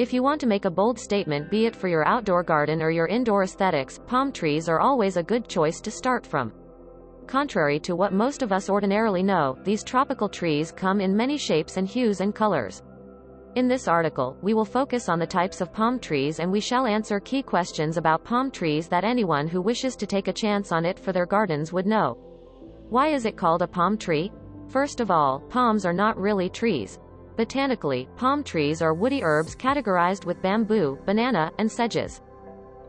If you want to make a bold statement be it for your outdoor garden or your indoor aesthetics, palm trees are always a good choice to start from. Contrary to what most of us ordinarily know, these tropical trees come in many shapes and hues and colors. In this article, we will focus on the types of palm trees and we shall answer key questions about palm trees that anyone who wishes to take a chance on it for their gardens would know. Why is it called a palm tree? First of all, palms are not really trees. Botanically, palm trees are woody herbs categorized with bamboo, banana, and sedges.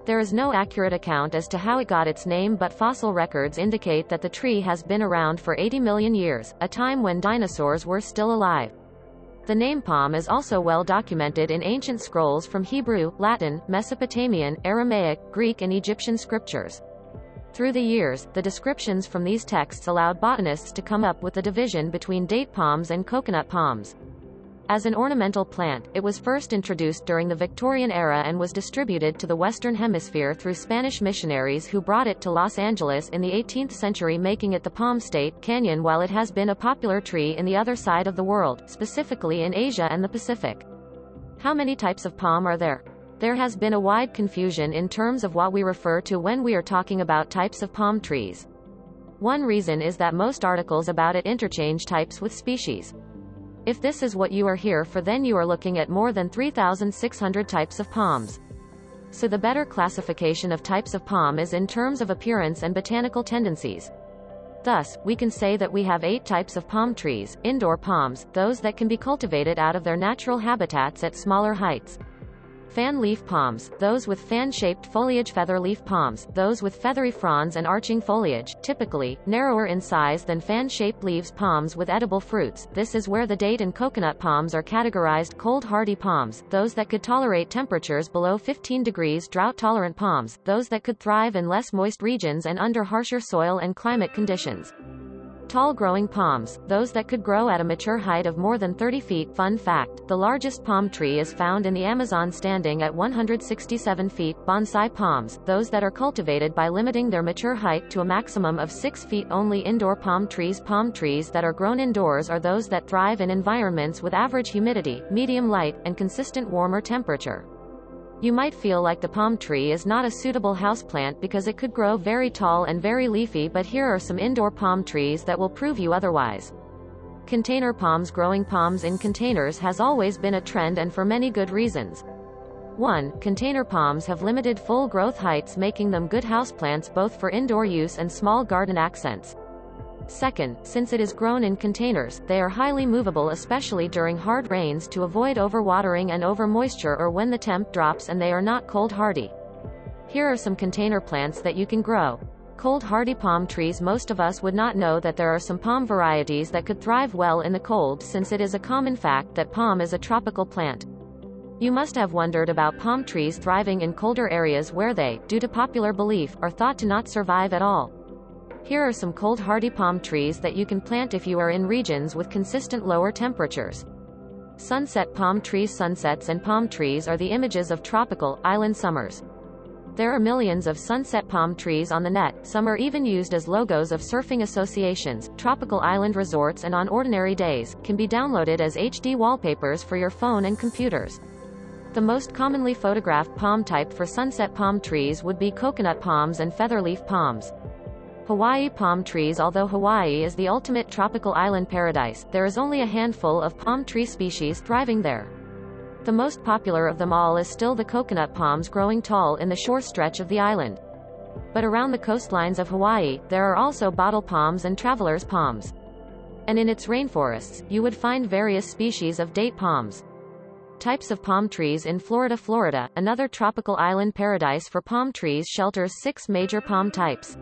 There is no accurate account as to how it got its name but fossil records indicate that the tree has been around for 80 million years, a time when dinosaurs were still alive. The name palm is also well documented in ancient scrolls from Hebrew, Latin, Mesopotamian, Aramaic, Greek and Egyptian scriptures. Through the years, the descriptions from these texts allowed botanists to come up with the division between date palms and coconut palms. As an ornamental plant, it was first introduced during the Victorian era and was distributed to the Western Hemisphere through Spanish missionaries who brought it to Los Angeles in the 18th century making it the palm state canyon while it has been a popular tree in the other side of the world, specifically in Asia and the Pacific. How many types of palm are there? There has been a wide confusion in terms of what we refer to when we are talking about types of palm trees. One reason is that most articles about it interchange types with species. If this is what you are here for then you are looking at more than 3,600 types of palms. So the better classification of types of palm is in terms of appearance and botanical tendencies. Thus, we can say that we have eight types of palm trees, indoor palms, those that can be cultivated out of their natural habitats at smaller heights. Fan leaf palms, those with fan-shaped foliage feather leaf palms, those with feathery fronds and arching foliage, typically, narrower in size than fan-shaped leaves palms with edible fruits. This is where the date and coconut palms are categorized cold hardy palms, those that could tolerate temperatures below 15 degrees drought-tolerant palms, those that could thrive in less moist regions and under harsher soil and climate conditions. Tall growing palms, those that could grow at a mature height of more than 30 feet. Fun fact, the largest palm tree is found in the Amazon standing at 167 feet. Bonsai palms, those that are cultivated by limiting their mature height to a maximum of 6 feet only indoor palm trees. Palm trees that are grown indoors are those that thrive in environments with average humidity, medium light, and consistent warmer temperature. You might feel like the palm tree is not a suitable houseplant because it could grow very tall and very leafy but here are some indoor palm trees that will prove you otherwise. Container palms Growing palms in containers has always been a trend and for many good reasons. 1. Container palms have limited full growth heights making them good houseplants both for indoor use and small garden accents. Second, since it is grown in containers, they are highly movable especially during hard rains to avoid overwatering and overmoisture or when the temp drops and they are not cold hardy. Here are some container plants that you can grow. Cold hardy palm trees Most of us would not know that there are some palm varieties that could thrive well in the cold since it is a common fact that palm is a tropical plant. You must have wondered about palm trees thriving in colder areas where they, due to popular belief, are thought to not survive at all. Here are some cold hardy palm trees that you can plant if you are in regions with consistent lower temperatures. Sunset palm trees Sunsets and palm trees are the images of tropical, island summers. There are millions of sunset palm trees on the net, some are even used as logos of surfing associations, tropical island resorts and on ordinary days, can be downloaded as HD wallpapers for your phone and computers. The most commonly photographed palm type for sunset palm trees would be coconut palms and featherleaf palms. Hawaii palm trees Although Hawaii is the ultimate tropical island paradise, there is only a handful of palm tree species thriving there. The most popular of them all is still the coconut palms growing tall in the shore stretch of the island. But around the coastlines of Hawaii, there are also bottle palms and traveler's palms. And in its rainforests, you would find various species of date palms. Types of palm trees in Florida Florida, another tropical island paradise for palm trees shelters six major palm types.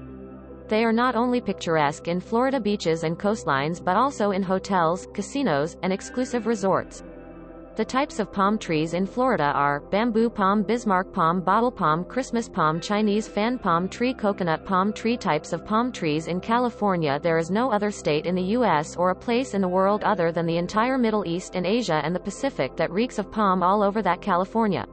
They are not only picturesque in Florida beaches and coastlines but also in hotels, casinos, and exclusive resorts. The types of palm trees in Florida are, bamboo palm Bismarck palm bottle palm Christmas palm Chinese fan palm tree coconut palm tree Types of palm trees in California There is no other state in the U.S. or a place in the world other than the entire Middle East and Asia and the Pacific that reeks of palm all over that California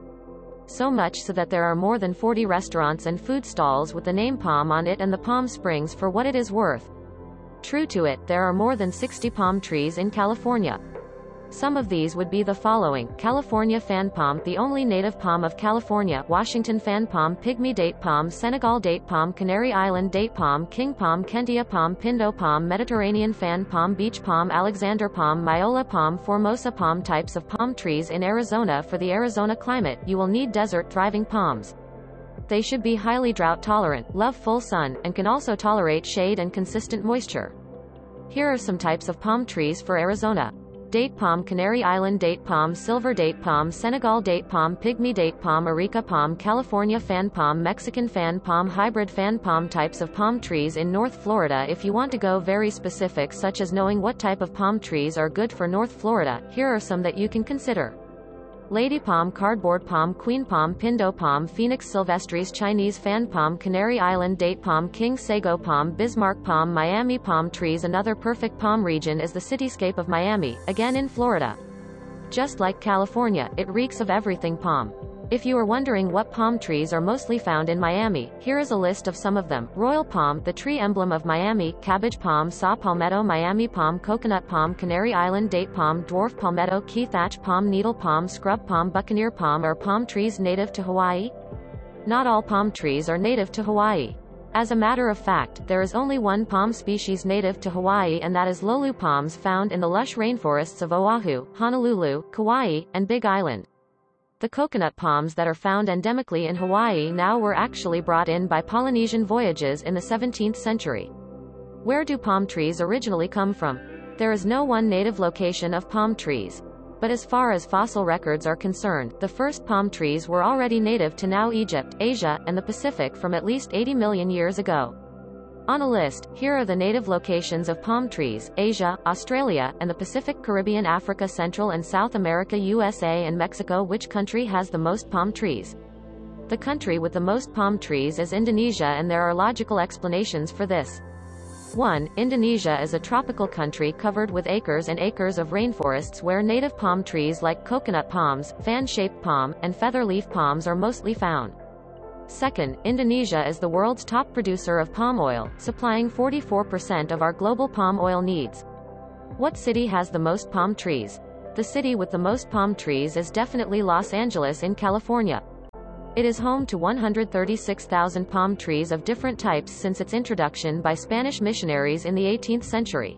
so much so that there are more than 40 restaurants and food stalls with the name Palm on it and the Palm Springs for what it is worth. True to it, there are more than 60 palm trees in California. Some of these would be the following, California fan palm, the only native palm of California, Washington fan palm, pygmy date palm, Senegal date palm, Canary Island date palm, king palm, Kentia palm, pindo palm, Mediterranean fan palm, beach palm, Alexander palm, Myola palm, Formosa palm types of palm trees in Arizona For the Arizona climate, you will need desert thriving palms. They should be highly drought tolerant, love full sun, and can also tolerate shade and consistent moisture. Here are some types of palm trees for Arizona date palm Canary Island date palm silver date palm Senegal date palm pygmy date palm Areca palm California fan palm Mexican fan palm hybrid fan palm types of palm trees in North Florida If you want to go very specific such as knowing what type of palm trees are good for North Florida, here are some that you can consider. Lady palm cardboard palm queen palm pindo palm phoenix sylvestris Chinese fan palm Canary Island date palm king sago palm Bismarck palm Miami palm trees Another perfect palm region is the cityscape of Miami, again in Florida. Just like California, it reeks of everything palm. If you are wondering what palm trees are mostly found in Miami, here is a list of some of them. Royal palm, the tree emblem of Miami, cabbage palm, saw palmetto, Miami palm, coconut palm, Canary Island date palm, dwarf palmetto, key thatch palm, needle palm, scrub palm, buccaneer palm are palm trees native to Hawaii? Not all palm trees are native to Hawaii. As a matter of fact, there is only one palm species native to Hawaii and that is loulu palms found in the lush rainforests of Oahu, Honolulu, Kauai, and Big Island. The coconut palms that are found endemically in Hawaii now were actually brought in by Polynesian voyages in the 17th century. Where do palm trees originally come from? There is no one native location of palm trees. But as far as fossil records are concerned, the first palm trees were already native to now Egypt, Asia, and the Pacific from at least 80 million years ago. On a list, here are the native locations of palm trees, Asia, Australia, and the Pacific Caribbean Africa Central and South America USA and Mexico Which country has the most palm trees? The country with the most palm trees is Indonesia and there are logical explanations for this. 1. Indonesia is a tropical country covered with acres and acres of rainforests where native palm trees like coconut palms, fan-shaped palm, and feather-leaf palms are mostly found. Second, Indonesia is the world's top producer of palm oil, supplying 44% of our global palm oil needs. What city has the most palm trees? The city with the most palm trees is definitely Los Angeles in California. It is home to 136,000 palm trees of different types since its introduction by Spanish missionaries in the 18th century.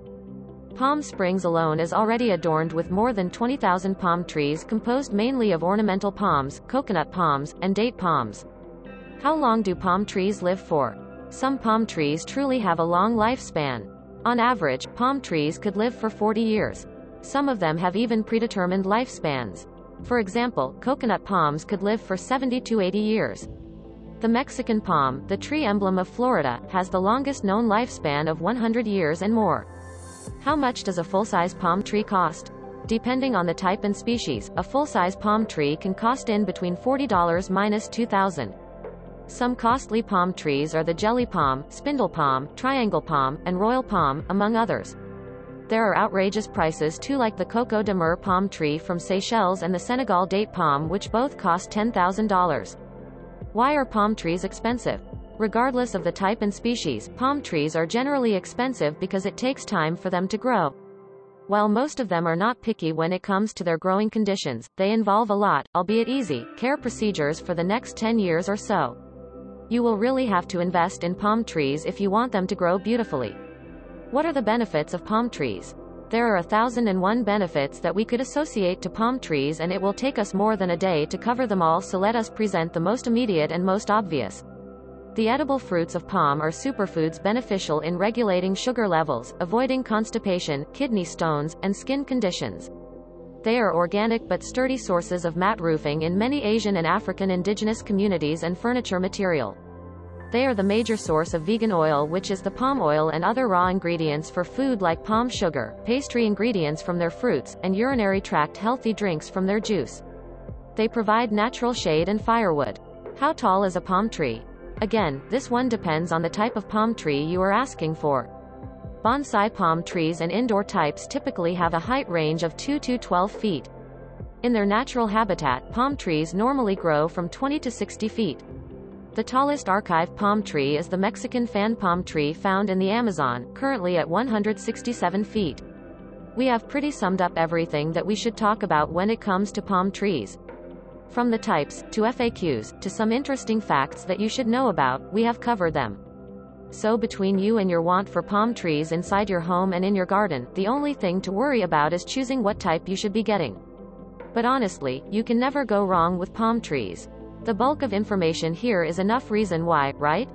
Palm Springs alone is already adorned with more than 20,000 palm trees composed mainly of ornamental palms, coconut palms, and date palms. How long do palm trees live for? Some palm trees truly have a long lifespan. On average, palm trees could live for 40 years. Some of them have even predetermined lifespans. For example, coconut palms could live for 70 to 80 years. The Mexican palm, the tree emblem of Florida, has the longest known lifespan of 100 years and more. How much does a full-size palm tree cost? Depending on the type and species, a full-size palm tree can cost in between $40 minus 2000 some costly palm trees are the jelly palm, spindle palm, triangle palm, and royal palm, among others. There are outrageous prices too like the Coco de Mer palm tree from Seychelles and the Senegal date palm which both cost $10,000. Why are palm trees expensive? Regardless of the type and species, palm trees are generally expensive because it takes time for them to grow. While most of them are not picky when it comes to their growing conditions, they involve a lot, albeit easy, care procedures for the next 10 years or so. You will really have to invest in palm trees if you want them to grow beautifully. What are the benefits of palm trees? There are a thousand and one benefits that we could associate to palm trees and it will take us more than a day to cover them all so let us present the most immediate and most obvious. The edible fruits of palm are superfoods beneficial in regulating sugar levels, avoiding constipation, kidney stones, and skin conditions. They are organic but sturdy sources of mat roofing in many Asian and African indigenous communities and furniture material. They are the major source of vegan oil which is the palm oil and other raw ingredients for food like palm sugar, pastry ingredients from their fruits, and urinary tract healthy drinks from their juice. They provide natural shade and firewood. How tall is a palm tree? Again, this one depends on the type of palm tree you are asking for. Bonsai palm trees and indoor types typically have a height range of 2 to 12 feet. In their natural habitat, palm trees normally grow from 20 to 60 feet. The tallest archive palm tree is the Mexican fan palm tree found in the Amazon, currently at 167 feet. We have pretty summed up everything that we should talk about when it comes to palm trees. From the types, to FAQs, to some interesting facts that you should know about, we have covered them. So between you and your want for palm trees inside your home and in your garden, the only thing to worry about is choosing what type you should be getting. But honestly, you can never go wrong with palm trees. The bulk of information here is enough reason why, right?